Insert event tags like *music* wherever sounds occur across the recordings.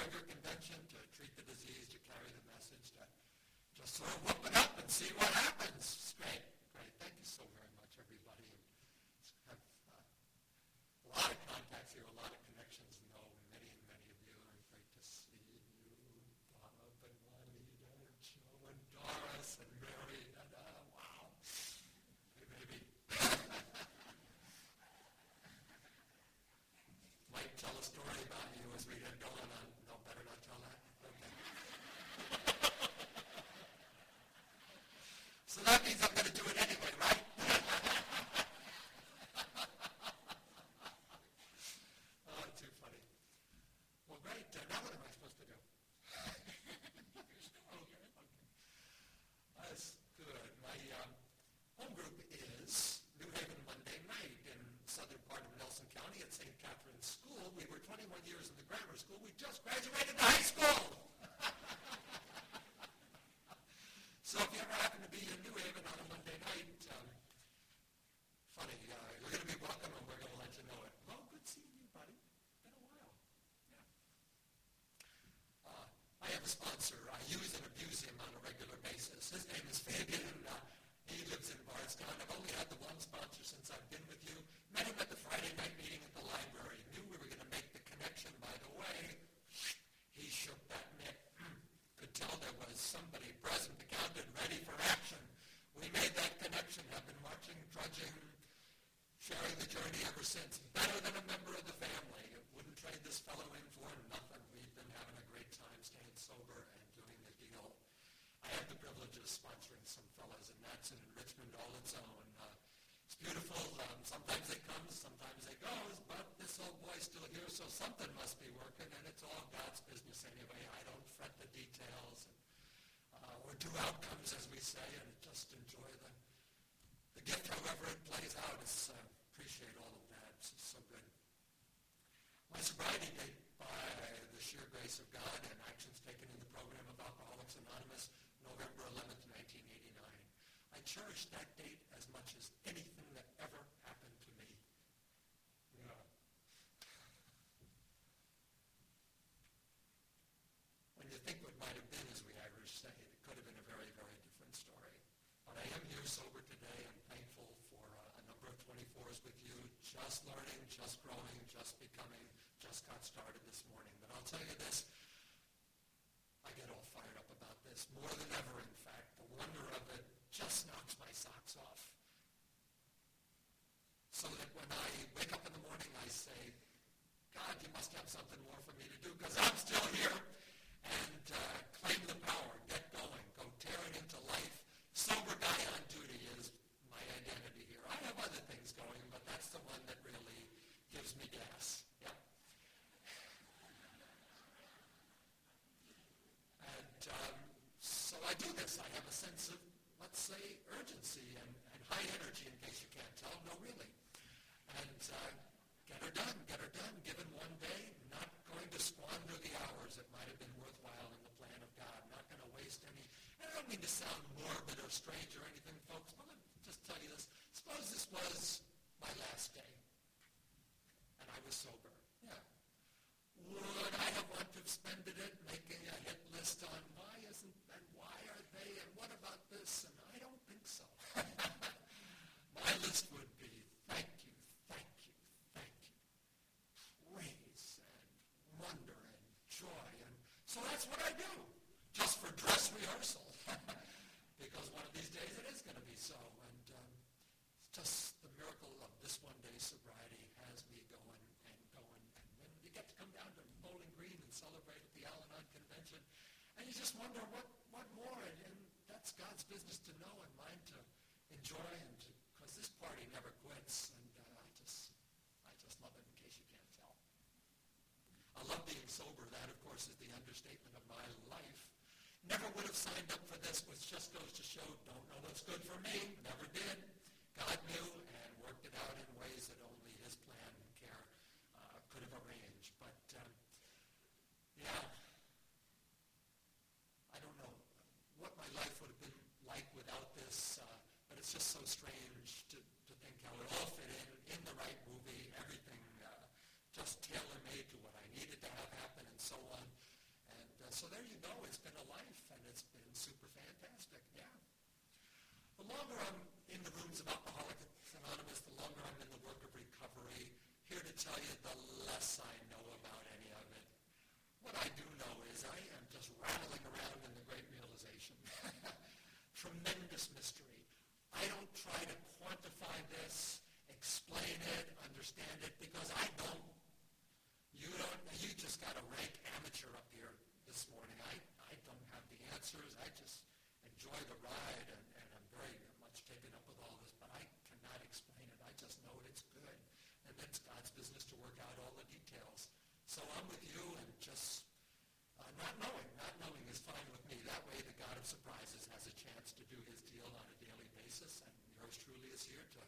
driver convention to treat the disease, to carry the message, to just sort of whoop it up and see what happens. It's great. sponsor, So something must be working, and it's all God's business anyway. I don't fret the details and, uh, or do outcomes, as we say, and just enjoy the, the gift however it plays out. I uh, appreciate all of that. It's so good. My sobriety date, by the sheer grace of God and actions taken in the program of Alcoholics Anonymous, November 11th, 1989. I cherish that date as much as anything. just learning, just growing, just becoming, just got started this morning. But I'll tell you this, I get all fired up about this, more than ever, in fact. The wonder of it just knocks my socks off. So that when I wake up in the morning, I say, God, you must have something more for me to do because I'm still here. And uh, claim the power, get going, go tear it into life. Sober guy on gives me gas. And um, so I do this. I have a sense of, let's say, urgency and, and high energy, in case you can't tell. No, really. And uh, get her done, get her done, given one day, not going to squander the hours that might have been worthwhile in the plan of God, not going to waste any, and I don't mean to sound morbid or strange or anything, folks, but let me just tell you this. Suppose this was my last day. Suspended it, making a hit list on why isn't and why are they and what about this? And I don't think so. My list would be thank you, thank you, thank you. Praise and wonder and joy. And so that's what I do, just for dress rehearsal. because one of these days it is going to be so. And um, just the miracle of this one day sobriety has me going and going. And when you get to come down to Bowling Green celebrate at the Al-Anon convention, and you just wonder what, what more, and, and that's God's business to know and mine to enjoy, and because this party never quits, and uh, I just I just love it. In case you can't tell, I love being sober. That, of course, is the understatement of my life. Never would have signed up for this, which just goes to show don't know what's good for me. Never did. God knew and worked it out in ways that only His plan and care uh, could have arranged. But um, yeah, I don't know what my life would have been like without this, uh, but it's just so strange to, to think how it all fit in, in the right movie, everything uh, just tailor-made to what I needed to have happen and so on. And uh, so there you go. It's been a life, and it's been super fantastic. Yeah. The longer I'm in the rooms of Alcoholics Anonymous, the longer I'm in the work of recovery, here to tell you the less I know about any of it. What I do know is I am just rattling around in the great realization. *laughs* Tremendous mystery. I don't try to quantify this, explain it, understand it, because I don't. You don't. You just got a rank amateur up here this morning. I, I don't answers. I just enjoy the ride, and, and I'm very much taken up with all this, but I cannot explain it. I just know it. It's good. And it's God's business to work out all the details. So I'm with you and just uh, not knowing. Not knowing is fine with me. That way the God of surprises has a chance to do his deal on a daily basis, and yours truly is here to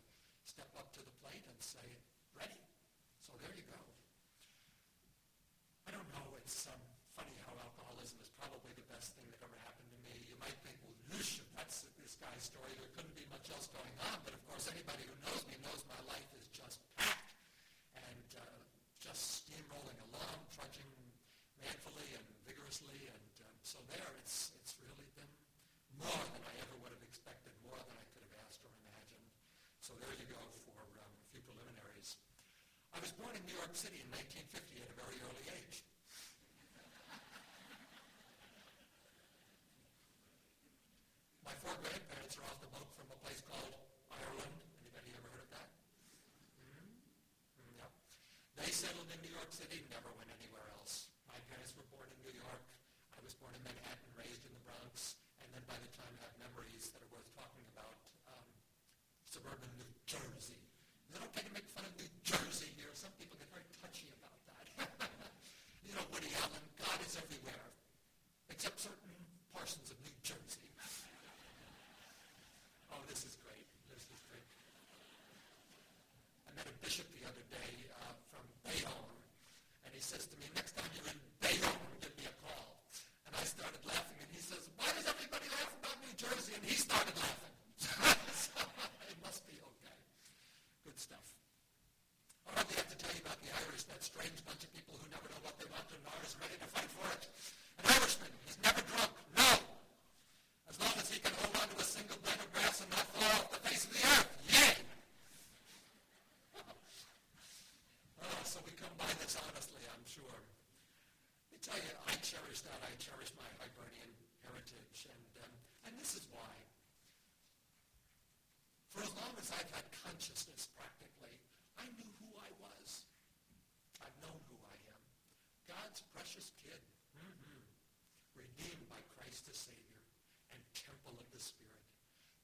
step up to the plate and say, ready. So there you go. I don't know. It's um, funny how alcoholism is probably the best thing that ever happened to me. You might think, well, whoosh, if that's this guy's story, there couldn't be much else going on. But of course, anybody who knows me knows my life is just packed and uh, just steamrolling along, trudging manfully and vigorously. And um, so there, it's it's really been more than I ever would have expected, more than I could have asked or imagined. So there you go for um, a few preliminaries. I was born in New York City in 1950 at a very early age. *laughs* My four grandparents are off the boat from a place called Ireland. Anybody ever heard of that? Mm-hmm. Mm, yep. They settled in New York City, never went anywhere else. My parents were born in New York. I was born in Manhattan, raised in the Bronx, and then by the time I have memories that are worth talking about, um, suburban New Jersey. Is it okay to make fun of New Jersey here? Some people get very touchy about that. you know, Woody Allen, God is everywhere, except certain portions of New Jersey. oh, this is great. This is great. I met a bishop the other day uh, from Bayonne, and he says to me, next time you're in Bayonne, give me a call. And I started laughing, and he says, why does everybody laugh about New Jersey? And he started laughing. so it must be okay. Good stuff. I hardly have to tell you about the Irish, that strange bunch of people who never know what they want and are always ready to fight for it. An Irishman, he's never drunk. No. As long as he can hold on to a single blade of grass and not fall off the face of the earth. Yay! oh, so we come by this honestly, I'm sure. Let me tell you, I cherish that. I cherish my Hibernian heritage. And, um, and this is why. For as long as I've had consciousness practically, I knew who I was. I've known who I am. God's precious kid. Mm-hmm. Redeemed by Christ the Savior and temple of the Spirit.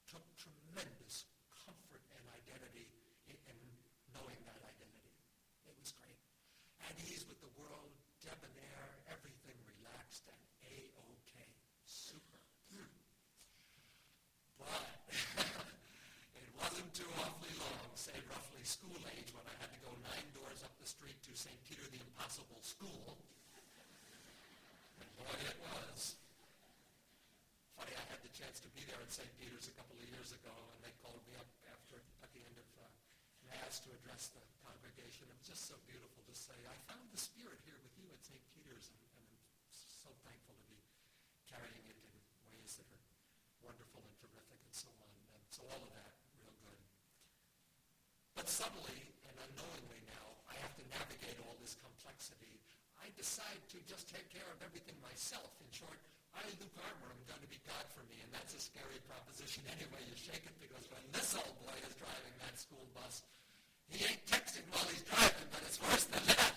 Took tremendous comfort and identity in, in knowing that identity. It was great. At ease with the world, debonair, everything relaxed and A-OK. Super. But *laughs* it wasn't too awfully long, say roughly school age, when I had to go nine doors up the street to St. Peter the Impossible School. And boy, it was. Funny, I had the chance to be there at St. Peter's a couple of years ago, and they called me up after at the end of uh, Mass to address the congregation. It was just so beautiful to say, I found the Spirit here with you at St. Peter's, and, and I'm so thankful to be carrying it in ways that are wonderful and terrific and so on. And so all of that, real good. But suddenly and unknowingly now, I have to navigate all this complexity. I decide to just take care of everything myself. In short, I, Luke Armour, am going to be God for me, and that's a scary proposition anyway. You shake it because when this old boy is driving that school bus, he ain't texting while he's driving, but it's worse than that.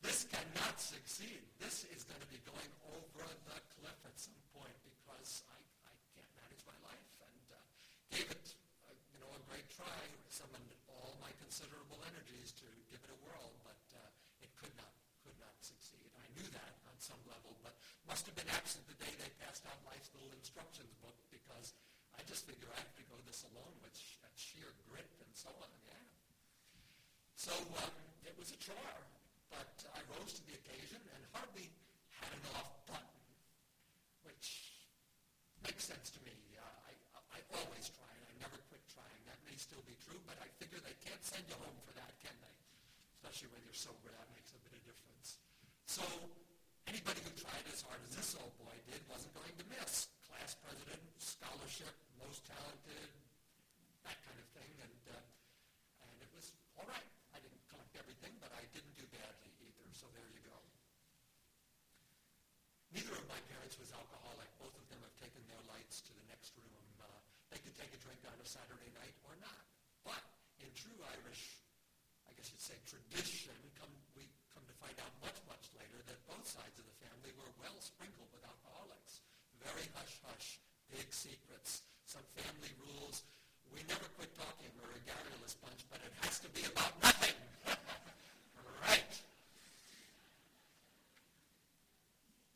This cannot succeed. This is going to be going over the cliff at some point because I, I can't manage my life and uh, gave it, uh, you know, a great try, summoned all my considerable energies to give it a whirl, but uh, it could not, could not succeed. I knew that on some level, but must have been absent the day they passed out life's little instructions book because I just figure I have to go this alone with sheer grit and so on. Yeah. So um, it was a chore but I rose to the occasion and hardly had an off button, which makes sense to me. Uh, I, I always try, and I never quit trying. That may still be true, but I figure they can't send you home for that, can they? Especially when you're sober, that makes a bit of difference. So anybody who tried as hard as this old boy did wasn't going to miss. Class president, scholarship, most talented, that kind of thing, and uh, and it was all right everything, but I didn't do badly either, so there you go. Neither of my parents was alcoholic. Both of them have taken their lights to the next room. Uh, they could take a drink on a Saturday night or not. But in true Irish, I guess you'd say tradition, come, we come to find out much, much later that both sides of the family were well sprinkled with alcoholics. Very hush-hush, big secrets, some family rules. We never quit talking. We're a garrulous bunch, but it has to be about nothing. right.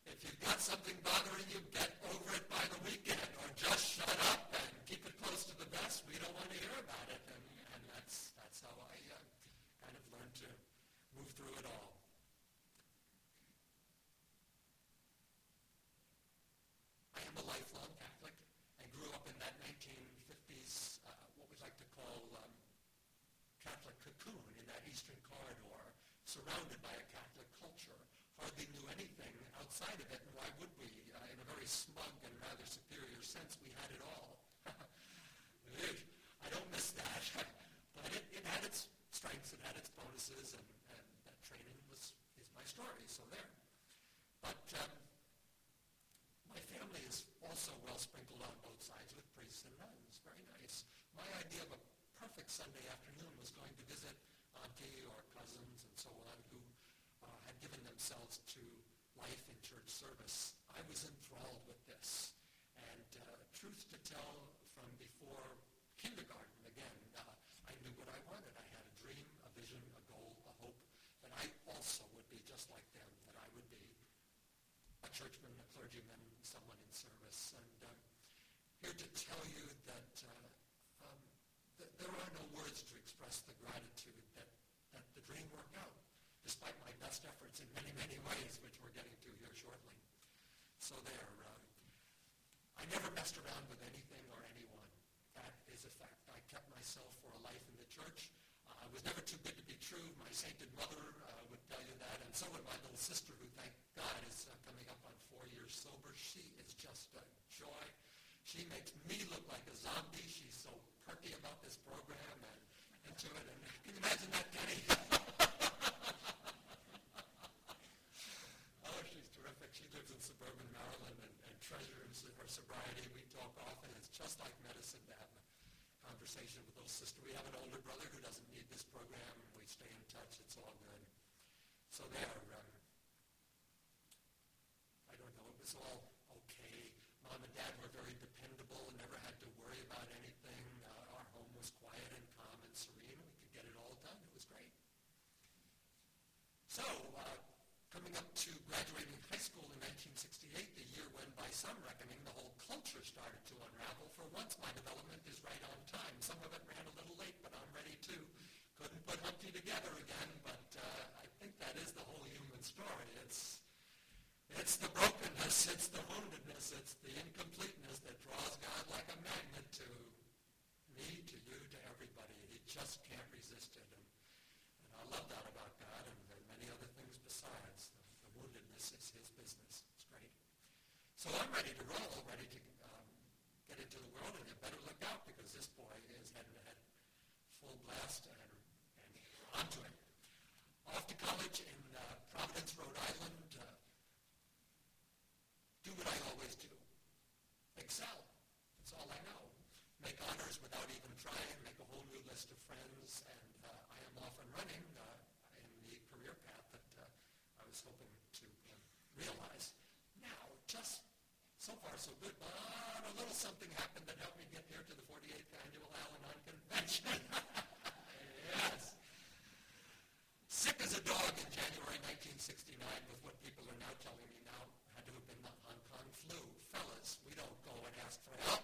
If you've got something bothering you, get over it by the weekend, or just shut up and keep it close to the vest. We don't want to hear about it, and, and that's that's how I uh, kind of learned to move through it all. I am a lifelong Catholic and grew up in that 1950s, uh, what we like to call um, Catholic cocoon in that Eastern corridor surrounded by a Catholic culture, hardly knew anything outside of it, and why would we? Uh, in a very smug and rather superior sense, we had it all. *laughs* I don't miss that, *laughs* but it, it had its strengths, it had its bonuses, and, and that training was is my story, so there. But um, my family is also well sprinkled on both sides with priests and nuns. Very nice. My idea of a perfect Sunday afternoon was going to visit auntie or cousins and so on who uh, had given themselves to life in church service. I was enthralled with this. And uh, truth to tell, from before kindergarten, again, uh, I knew what I wanted. I had a dream, a vision, a goal, a hope that I also would be just like them, that I would be a churchman, a clergyman, someone in service. And uh, here to tell you that uh, um, th- there are no words to express the gratitude that that the dream worked out, despite my best efforts in many, many ways, which we're getting to here shortly. So there. I never messed around with anything or anyone. That is a fact. I kept myself for a life in the church. Uh, I was never too good to be true. My sainted mother uh, would tell you that, and so would my little sister, who, thank God, is uh, coming up on four years sober. She is just a joy. She makes me look like a zombie. She's so perky about this program and into it. And can you imagine that, Kenny? oh, she's terrific. She lives in suburban Maryland and, and treasures her sobriety. We talk often. It's just like medicine to have a conversation with little sister. We have an older brother who doesn't need this program. We stay in touch. It's all good. So there. Um, I don't know. It was all okay. Mom and Dad were very dependable and never had to worry about anything. Uh, our home was quiet and calm and serene. We could get it all done. It was great. So, uh, coming up to graduating high school in 1968, the year when, by some reckoning, the whole culture started to unravel. For once, my development is right on time. Some of it ran a little late, but I'm ready too. Couldn't put Humpty together again, but uh, I think that is the whole human story. It's it's the brokenness, it's the woundedness, it's the incompleteness that draws God like a magnet to me, to you, to everybody. He just can't resist it. And, and I love that about God, and many other things besides. The, the woundedness is his business. It's ready to roll, ready to um, get into the world, and you better look out because this boy is heading ahead full blast and, and onto it. Off to college in uh, Providence, Rhode Island. Uh, do what I always do. Excel. That's all I know. Make honors without even trying, make a whole new list of friends, and uh, I am off and running uh, in the career path that uh, I was hoping to uh, realize. So far so good, but a little something happened that helped me get here to the 48th Annual Al-Anon Convention. *laughs* yes. Sick as a dog in January 1969 with what people are now telling me now had to have been the Hong Kong flu. Fellas, we don't go and ask for help.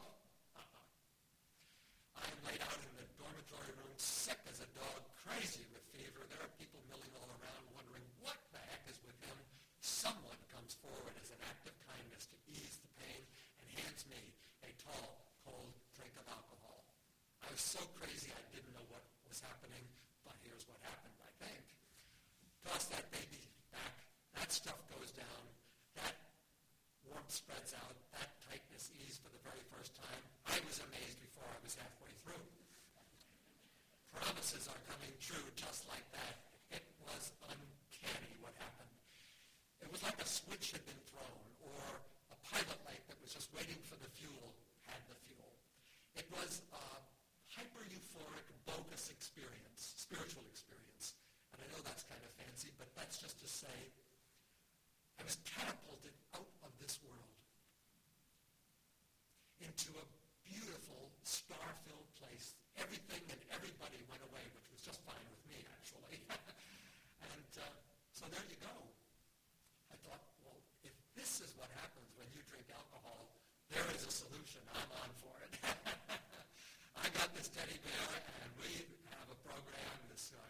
Uh-uh. I am laid out in the dormitory room sick as a dog, crazy with fever. There are people milling all around wondering what the heck is with him. Someone comes forward as an act of kindness to ease the pain and hands me a tall, cold drink of alcohol. I was so crazy I didn't know what was happening, but here's what happened, I think. Toss that baby back. That stuff goes down. That warmth spreads out. That tightness eased for the very first time. I was amazed before I was halfway through. Promises are coming true just like that. It was uncanny what happened. It was like a switch had been thrown, or a pilot light that was just waiting for the fuel had the fuel. It was a hyper-euphoric, bogus experience, spiritual experience. And I know that's kind of fancy, but that's just to say I was catapulted out of this world into a beautiful, star-filled place. Everything and everybody went away, which was just fine with me, actually. *laughs* and uh, so there you go. I thought, well, if this is what happens when you drink alcohol, there is a solution. I'm on for it. This teddy bear, and we have a program. This uh,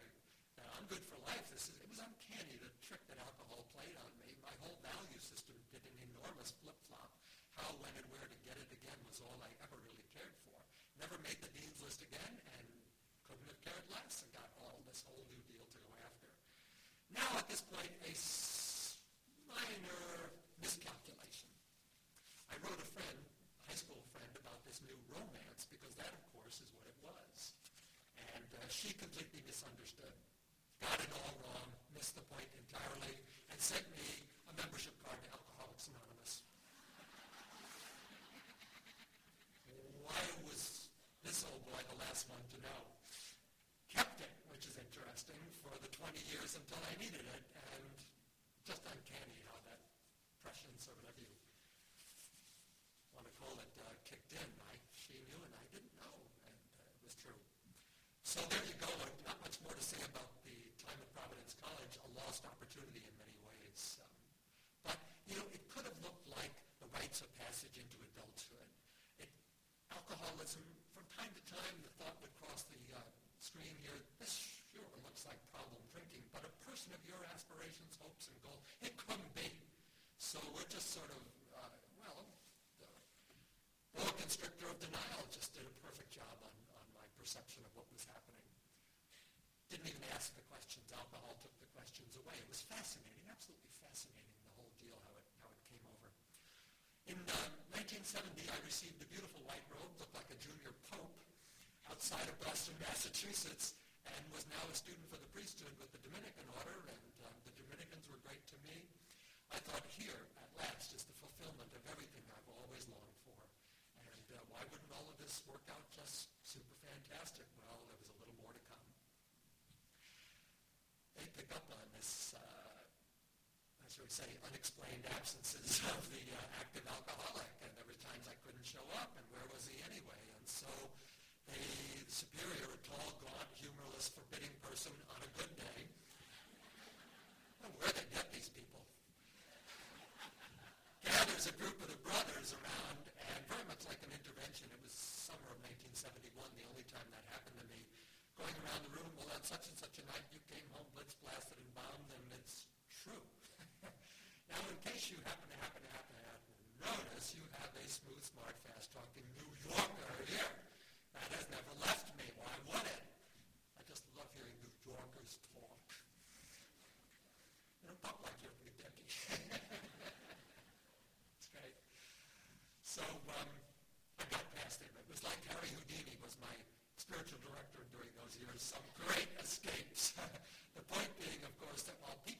I'm good for life. This is, it was uncanny the trick that alcohol played on me. My whole value system did an enormous flip-flop. How, when, and where to get it again was all I ever really cared for. Never made the dean's list again, and couldn't have cared less, and got all this whole new deal to go after. Now, at this point, a minor miscalculation. I wrote a friend, a high school friend, about this new romance because that, of course, is what it was. And uh, she completely misunderstood, got it all wrong, missed the point entirely, and sent me a membership card to Alcoholics Anonymous. Why was this old boy the last one to know? Kept it, which is interesting, for the 20 years until I needed it, and just uncanny how that prescience, or whatever you want to call it, uh, kicked in. I, she knew and I didn't know, and uh, it was true. So there you go. Not much more to say about the time at Providence College, a lost opportunity in many ways. Um, but, you know, it could have looked like the rites of passage into adulthood. It, alcoholism, from time to time, the thought would cross the uh, screen here, this sure looks like problem drinking, but a person of your aspirations, hopes, and goals, it couldn't be. So we're just sort of, uh, well, the boa constrictor of denial just did a perfect job on, on my perception of what was happening. Didn't even ask the questions. Alcohol took the questions away. It was fascinating, absolutely fascinating, the whole deal, how it, how it came over. In uh, 1970, I received a beautiful white robe, looked like a junior pope, outside of Boston, Massachusetts, and was now a student for the priesthood with the Dominican order, and um, the Dominicans were great to me. I thought here, at last, is the fulfillment of everything I've always longed for. And uh, why wouldn't all of this work out just super fantastic? Well, there was a little more to come. They pick up on this, uh, shall we say, unexplained absences *laughs* of the uh, active alcoholic, and there were times I couldn't show up, and where was he anyway? And so the superior, a tall, gaunt, humorless, forbidding person on a good day, where they get these people? Gathers a group of the brothers around, and very much like an intervention, it was summer of 1971, the only time that happened to me, going around the room, well, on such and such a night, you came home blitz blasted and bombed, and it's true. Now, in case you happen to happen to happen to happen to notice, you have a smooth, smart, fast-talking New Yorker here. That has never left me. Why would it? I just love hearing New Yorkers talk. They don't talk like you're from Kentucky. it's great. So um, I got past it. It was like Harry Houdini was my spiritual director during those years. Some great escapes. *laughs* the point being, of course, that while people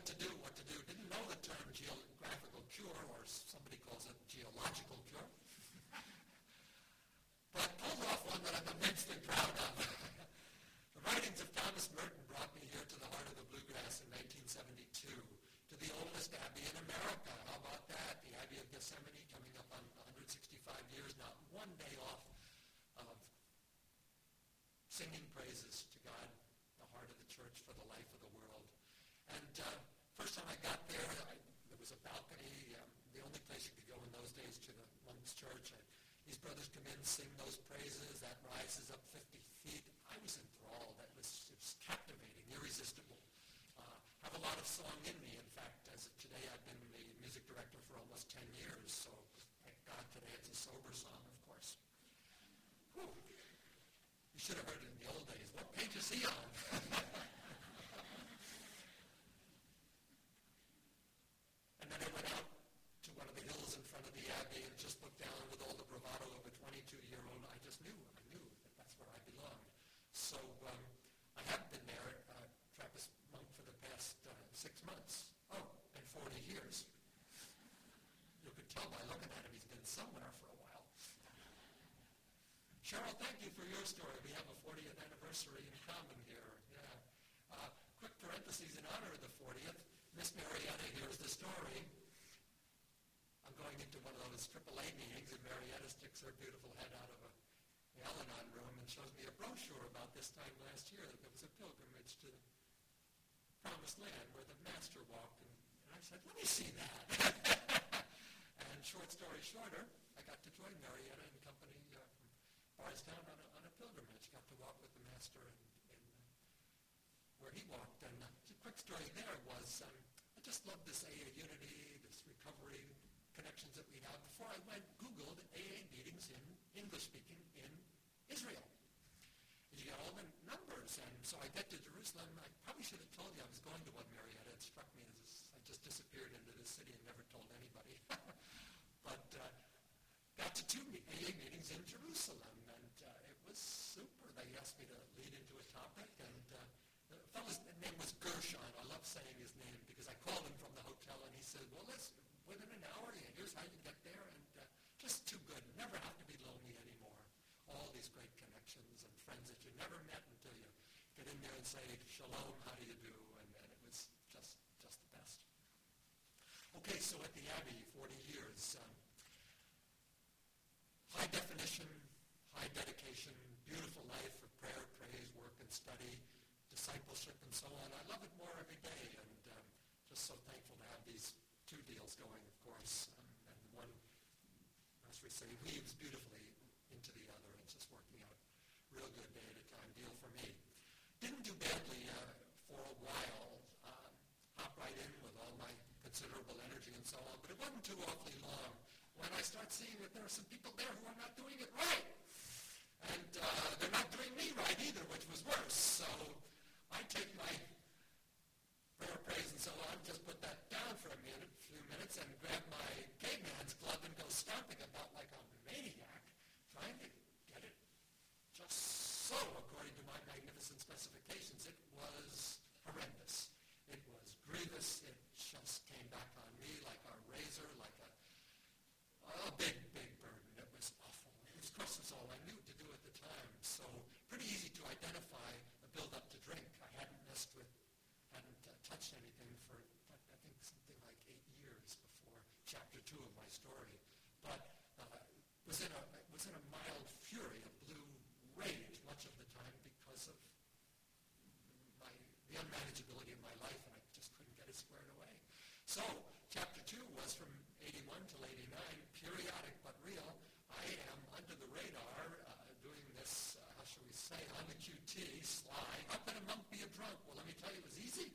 What to do, what to do. Didn't know the term geographical cure, or somebody calls it geological cure. but pulled off one that I'm immensely proud of. the writings of Thomas Merton brought me here to the heart of the bluegrass in 1972, to the oldest abbey in America. How about that? The Abbey of Gethsemani coming up on 165 years, not one day off of singing praises to God, the heart of the church for the life of the world. And uh, first time I got there, I, there was a balcony, um, the only place you could go in those days to the women's church. I, these brothers come in, sing those praises. That rises up 50 feet. I was enthralled. That was, it was captivating, irresistible. Uh, have a lot of song in me. In fact, as of today, I've been the music director for almost 10 years. So thank God today it's a sober song, of course. Whew. You should have heard it in the old days. What page is he on? and then I went out to one of the hills in front of the Abbey and just looked down with all the bravado of a 22-year-old. I just knew, I knew that that's where I belonged. So um, I have been there, uh, Trappist monk, for the past uh, six months. Oh, and 40 years. You could tell by looking at him he's been somewhere for a while. Cheryl, thank you for your story. We have a 40th anniversary in common here. Yeah. Uh, quick parentheses in honor of the 40th. Miss Marietta hears the story. I'm going into one of those AAA meetings, and Marietta sticks her beautiful head out of a, Al-Anon room and shows me a brochure about this time last year that there was a pilgrimage to the promised land where the master walked. And, and I said, let me see that. *laughs* and short story shorter, I got to join Marietta and company from Bardstown on a, on a pilgrimage. Got to walk with the master and, in uh, where he walked. And uh, the quick story there was um, I just loved this AA unity, this recovery connections that we have. Before I went, Googled AA meetings in English-speaking in Israel. And You get all the numbers. And so I get to Jerusalem. I probably should have told you I was going to one Marietta. It struck me as I just disappeared into the city and never told anybody. *laughs* but uh, got to two AA meetings in Jerusalem, and uh, it was super. They asked me to lead into a topic, and uh, the fellow's name was Gershon. I love saying his name because I called him from the hotel, and he said, well, listen, within an hour, here's how you get there, and uh, just too good. Never have to be lonely anymore. All these great connections and friends that you never met until you get in there and say, shalom, how do you do? And, and it was just, just the best. Okay, so at the Abbey, 40 years. Um, high definition, high dedication, beautiful life of prayer, praise, work, and study, discipleship, and so on. I love it more every day, and um, just so thankful to have these two deals going, of course. Um, and one, as we say, weaves beautifully into the other. It's just working out real good day at a time deal for me. Didn't do badly uh, for a while. Um, hop right in with all my considerable energy and so on, but it wasn't too awfully long when I start seeing that there are some people there who are not doing it right. And uh, they're not doing me right either, which was worse. So I take my prayer, praise, and so on, just put that down for a minute, few minutes, and grab my caveman's club and go stomping about like a maniac, trying to get it just so according to my magnificent specifications. It was horrendous. It was grievous. It just came back on me like a razor, like a, a big, big burden. It was awful. It was, of course, was all I knew to do at the time. So pretty easy to identify a build-up to drink. I hadn't messed with, hadn't uh, touched anything for, I think, something like eight years before chapter two of my story. But uh, was in a was in a mild fury, a blue rage much of the time because of my, the unmanageability of my life, and I just couldn't get it squared away. So chapter 2 was from 81 till 89, periodic but real. I am under the radar uh, doing this, uh, how shall we say, on the QT, sly. How can a monk be a drunk? Well, let me tell you, it was easy.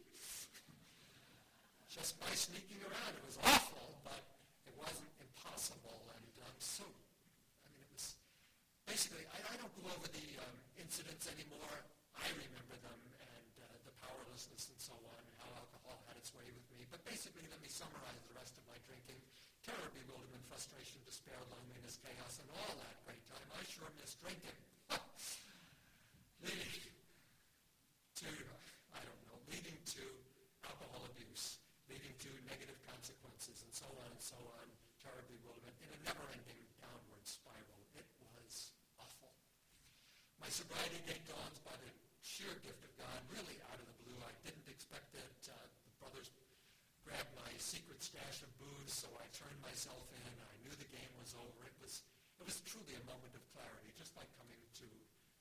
*laughs* Just by sneaking around. It was awful, but it wasn't impossible. And um, so, I mean, it was basically, I, I don't go over the um, incidents anymore. I remember them and uh, the powerlessness and so on, and how alcohol had its way with me. But basically, let me summarize the rest of my drinking. Terror, bewilderment, frustration, despair, loneliness, chaos, and all that great time. I sure miss drinking. *laughs* leading to, I don't know, leading to alcohol abuse, leading to negative consequences, and so on and so on, terror, bewilderment, in a never-ending downward spiral. It was awful. My sobriety date dawns by the sheer gift of God, really out of the blue. I didn't expect it. Uh, the brothers grabbed my secret stash of booze, so I turned myself in. I knew the game was over. It was, it was truly a moment of clarity, just like coming to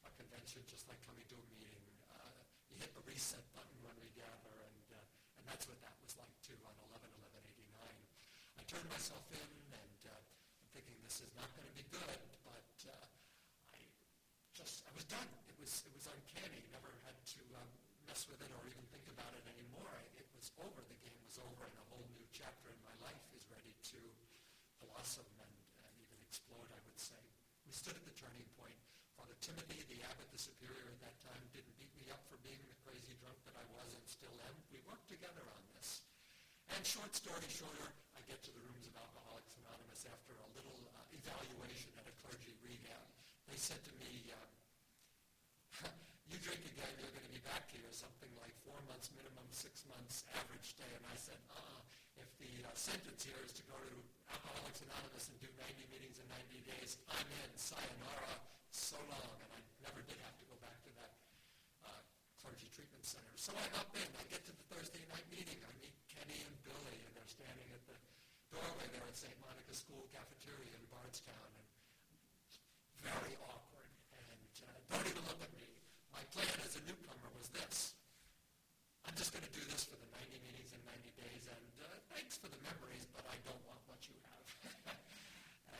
a convention, just like coming to a meeting. Uh, you hit the reset button when we gather, and, uh, and that's what that was like, too, on 11-11-89. I turned myself in, and uh, I'm thinking this is not going to be good, but uh, I just, I was done. It was, it was uncanny. Never had to um, mess with it or even think about it anymore. It was over. The game was over, and a whole new chapter in my life is ready to blossom and, and even explode, I would say. We stood at the turning point. Father Timothy, the abbot, the superior at that time, didn't beat me up for being the crazy drunk that I was and still am. We worked together on this. And short story shorter, I get to the rooms of Alcoholics Anonymous after a little uh, evaluation at a clergy rehab. They said to me, uh, drink again, you're going to be back here something like four months minimum, six months average stay. And I said, uh, if the uh, sentence here is to go to Alcoholics Anonymous and do 90 meetings in 90 days, I'm in. Sayonara, so long. And I never did have to go back to that uh, clergy treatment center. So I hop in. I get to the Thursday night meeting. I meet Kenny and Billy, and they're standing at the doorway there at St. Monica School cafeteria in Bardstown. And very awkward. And uh, don't even look at me. My plan as a newcomer was this. I'm just going to do this for the 90 meetings in 90 days, and uh, thanks for the memories, but I don't want what you have.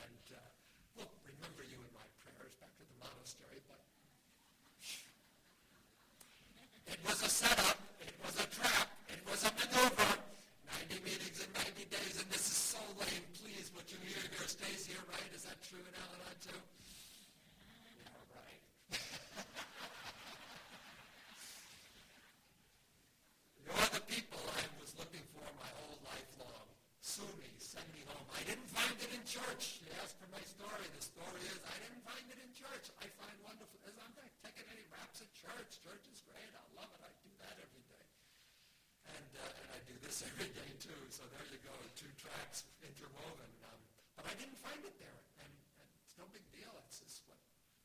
and uh, we'll remember you in my prayers back to the monastery, but it was a setup. It was a trap. It was a maneuver. 90 meetings in 90 days, and this is so lame. Please, what you hear here stays here, right? Is that true in Al-Anon too? Yeah, right. You're the people I was looking for my whole life long. Sue me, send me home. I didn't find it in church. You asked for my story. The story is I didn't find it in church. I find wonderful. As I'm not taking any raps at church. Church is great. I love it. I do that every day. And, uh, and I do this every day too. So there you go, two tracks interwoven. Um, but I didn't find it there. And, and it's no big deal. It's just what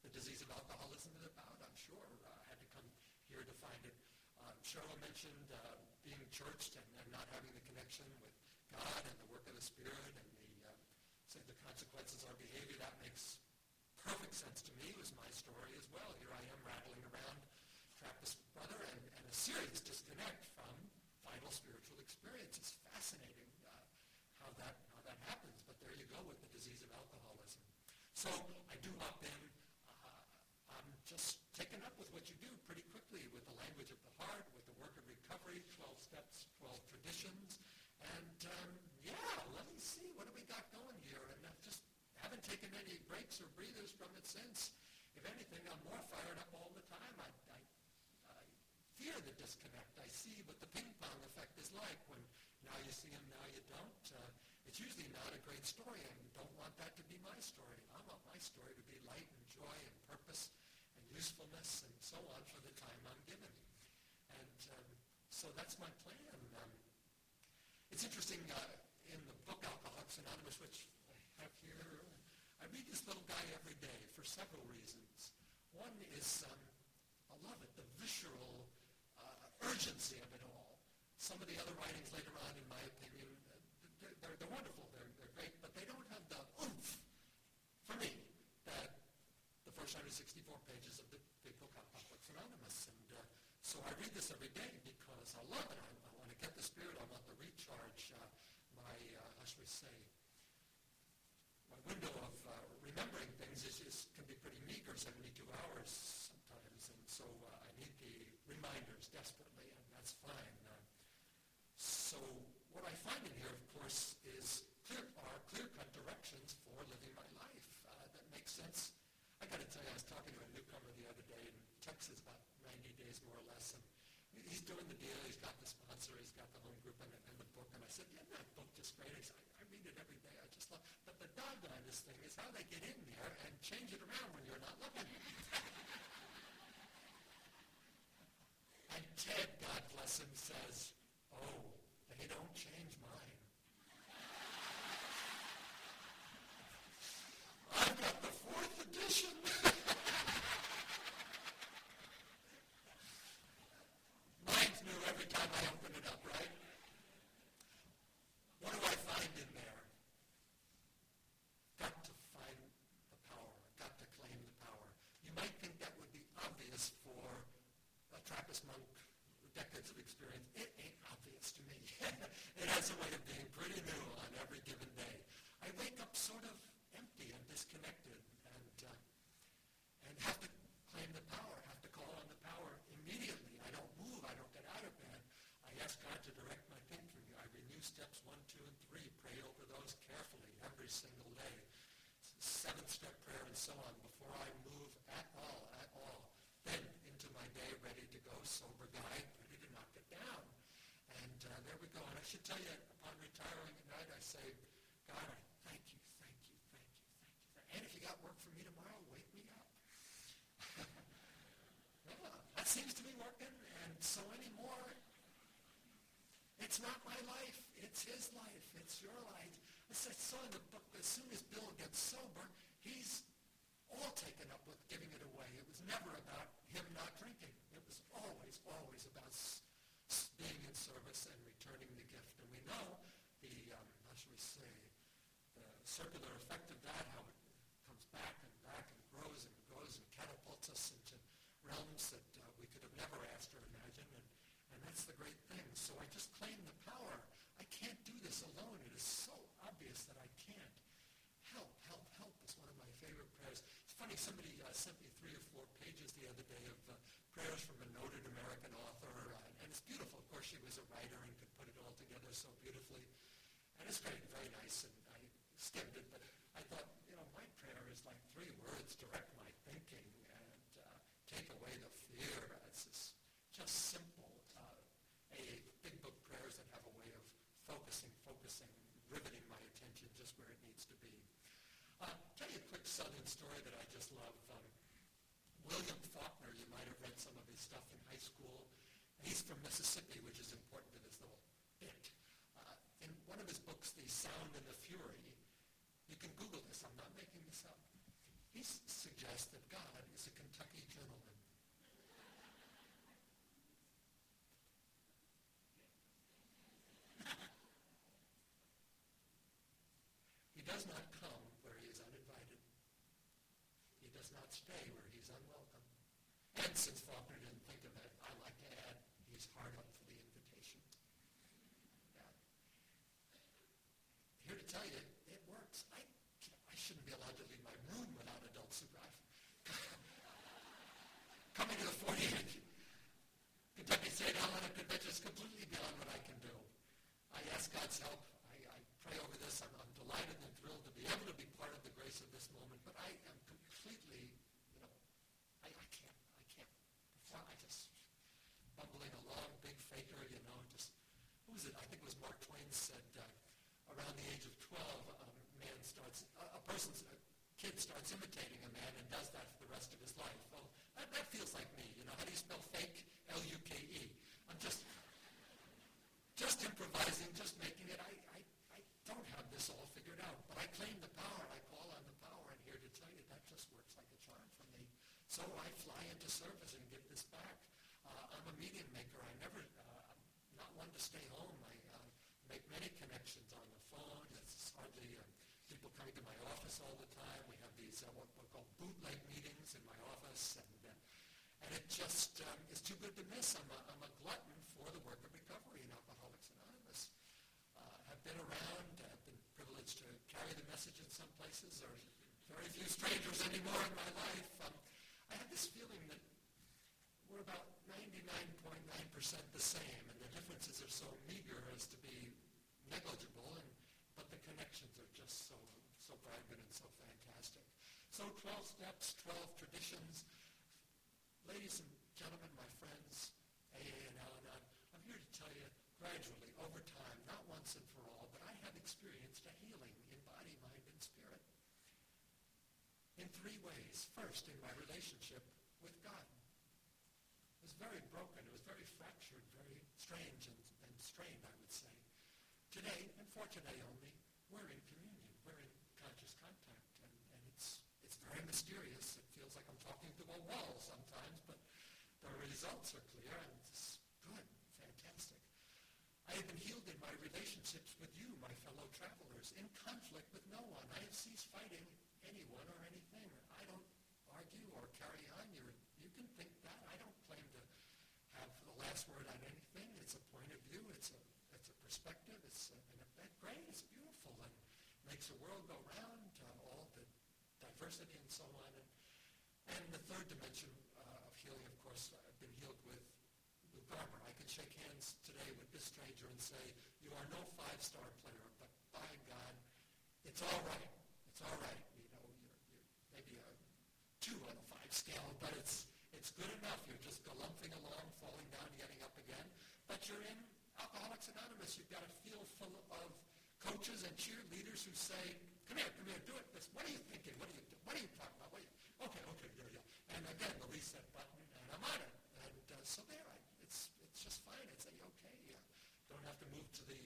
the disease of alcoholism is about. I'm sure uh, I had to come here to find it. Uh, Cheryl mentioned uh, being churched and, and not having the connection with God and the work of the Spirit and the, uh, the consequences of our behavior. That makes perfect sense to me. It was my story as well. Here I am rattling around Trappist brother and, and a serious disconnect from vital spiritual experience. It's fascinating uh, how that how that happens. But there you go with the disease of alcoholism. So I do hop in. Uh, I'm just taken up with what you do pretty quickly with the language of the heart, with the work of recovery, 12 steps, 12 traditions. And um, yeah, let me see. What do we got going here? And I just haven't taken any breaks or breathers from it since. If anything, I'm more fired up all the time. I, I, I fear the disconnect. I see what the ping pong effect is like when now you see him, now you don't. Uh, it's usually not a great story. I don't want that to be my story. I want my story to be light and joy and purpose and usefulness and so on for the time I'm given. And um, so that's my plan. Um, it's interesting, uh, in the book Alcoholics Anonymous, which I read this little guy every day for several reasons. One is, um, I love it, the visceral uh, urgency of it all. Some of the other writings later on, in my opinion, uh, they're, they're, they're wonderful, they're, they're great, but they don't have the oomph, for me, that the first 164 pages of the big book Alcoholics Anonymous. And uh, so so I read this every day because I love it. I, I want to get the spirit. I want to recharge uh, my, uh, how should we say, my window of uh, remembering things is, is, can be pretty meager, 72 hours sometimes. And so uh, I need the reminders desperately, and that's fine. Uh, so what I find in here, of course, is clear, are clear-cut directions for living my life uh, that make sense. I got to tell you, I was talking to a newcomer the other day in Texas, about 90 days more or less, and he's doing the deal. He's got the sponsor. He's got the home group and, and the book. And I said, yeah, that book just great. He said, I, I read it every day. I just love But the doggonest thing is how they get in there and change it around when you're not looking. God bless him, says, oh, they don't change mine. I've got the fourth edition. Mine's new every time I open it up, right? What do I find in there? Got to find the power. Got to claim the power. You might think that would be obvious for a Trappist monk with decades of experience. It ain't obvious to me. it has a way of being pretty new on every given day. I wake up sort of empty and disconnected and, uh, and have to claim the power, have to call on the power immediately. I don't move. I don't get out of bed. I ask God to direct my thinking. I renew steps one, two, and three. Pray over those carefully every single day. Seventh step prayer and so on before I move at all, at all. Then into my day, ready to go, sober guy, ready to knock it down. And uh, there we go. And I should tell you, upon retiring at night, I say, God, I thank you, thank you, thank you, thank you. And if you got work for me tomorrow, wake me up. *laughs* yeah, that seems to be working. And so anymore, it's not my life. It's his life. It's your life. I the book, as soon as Bill gets sober, he's all taken up with giving it away. It was never about him not drinking. It was always, always about being in service and returning the gift. And we know the, um, how should we say, the circular effect of that, how it comes back and back and grows and grows and catapults us into realms that uh, we could have never asked or imagined. And, and that's the great thing. So I just claim the power. This alone. It is so obvious that I can't. Help, help, help is one of my favorite prayers. It's funny, somebody uh, sent me three or four pages the other day of uh, prayers from a noted American author. Uh, and it's beautiful. Of course, she was a writer and could put it all together so beautifully. And it's great, very nice. And I skimmed it, but I thought, you know, my prayer is like three words, direct my thinking and uh, take away the fear. It's just, just simple. Uh, a big book prayers that have a way of focusing, focusing, riveting my attention just where it needs to be. Uh, tell you a quick Southern story that I just love. Um, William Faulkner, you might have read some of his stuff in high school. He's from Mississippi, which is important to this little bit. Uh, in one of his books, The Sound and the Fury, you can Google this. I'm not making this up. He suggests that God is a Kentucky gentleman. He does not come where he is uninvited. Not stay where he's unwelcome. And since Faulkner didn't think of it, I like to add, he's hard up for the invitation. Yeah. Here to tell you, it works. I, I shouldn't be allowed to leave my room without adult supervision. *laughs* Coming to the 48th Kentucky State Athletic Convention is completely beyond what I can do. I ask God's help. I, I pray over this. I'm, I'm delighted and thrilled to be able to be part of the grace of this moment, but I am completely, you know, I, I can't, I can't. I just bumbling along, big faker, you know, just, who was it? I think it was Mark Twain said, uh, around the age of 12, a man starts, a, a person's, a kid starts imitating a man and does that for the rest of his life. Well, that, that feels like me, you know. How do you spell fake? L-U-K-E. I'm just, just improvising, just making it. I, I, I don't have this all figured out, but I claim the power. I call on the power, and here to tell you that just works like a charm for me. So I fly into service and give this back. Uh, I'm a medium maker. I never, uh, I'm not one to stay home. I uh, make many connections on the phone. It's hardly uh, people coming to my office all the time. We have these uh, what we call bootleg meetings in my office, and uh, And it just um, is too good to miss. I'm a, I'm a glutton for the work of recovery in Alcoholics Anonymous. Uh, I've been around. I've been privileged to carry the message in some places. There are very few strangers anymore in my life. Um, I have this feeling that we're about 99.9% the same, and the differences are so meager as to be negligible, and, connections are just so, so vibrant and so fantastic. So 12 steps, 12 traditions. Ladies and gentlemen, my friends, AA and Al-Anon, I'm here to tell you gradually, over time, not once and for all, but I have experienced a healing in body, mind, and spirit. In three ways. First, in my relationship with God. It was very broken. It was very fractured, very strange and, and strained, I would say. Today, and only, we're in communion. We're in conscious contact. And, and it's, it's very mysterious. It feels like I'm talking to a wall sometimes, but the results are clear and it's good, fantastic. I have been healed in my relationships with you, my fellow travelers, in conflict with no one. I have ceased fighting anyone or anything. I don't argue or carry on. You're, you can think that. I don't claim to have the last word on anything. It's a point of view. It's a, it's a perspective. It's a, and that great. It's beautiful and the world go round. All the diversity and so on. And, and the third dimension uh, of healing, of course, I've been healed with Lou Garber. I can shake hands today with this stranger and say, you are no five-star player, but by God, it's all right. It's all right. You know, you're, you're maybe a two on a five scale, but it's it's good enough. You're just galumphing along, falling down, getting up again. But you're in Alcoholics Anonymous. You've got a field full of coaches and cheerleaders who say, come here, come here, do it. This, what are you thinking? What are you, what are you talking about? What are you, okay, okay, yeah, yeah. And again, the reset button, and I'm on it. And uh, so there, I, it's, it's just fine. It's like, okay, yeah. Don't have to move to the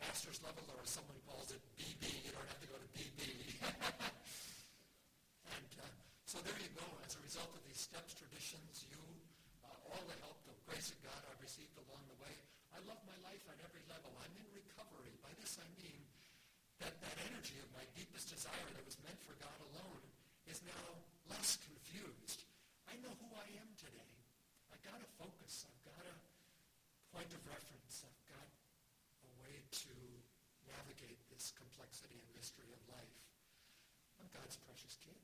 master's level, or as someone calls it, BB. You don't have to go to BB. *laughs* and uh, so there you go. As a result of these steps, traditions, you, uh, all the help, the grace of God I've received along the way, I love my life on every level. I'm in recovery. By this I mean that that energy of my deepest desire that was meant for God alone is now less confused. I know who I am today. I've got to focus. I've got a point of reference. I've got a way to navigate this complexity and mystery of life. I'm God's precious kid,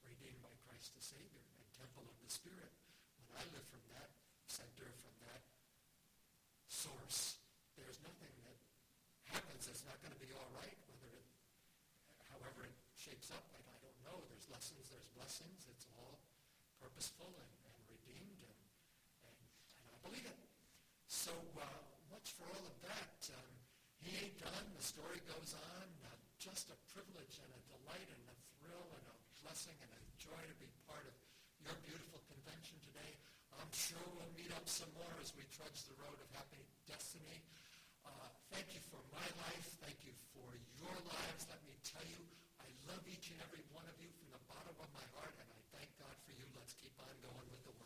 redeemed by Christ the Savior and temple of the Spirit. When I live from that center, from that source, there's nothing that happens that's not going to be all right, whether it, however it shapes up. Like, I don't know. There's lessons, there's blessings. It's all purposeful and, and redeemed, and, and, and I believe it. So uh, much for all of that. Um, he ain't done. The story goes on. Uh, just a privilege and a delight and a thrill and a blessing and a joy to be part of your beautiful convention today. I'm sure we'll meet up some more as we trudge the road of happy destiny. Uh, thank you for my life. Thank you for your lives. Let me tell you, I love each and every one of you from the bottom of my heart, and I thank God for you. Let's keep on going with the work.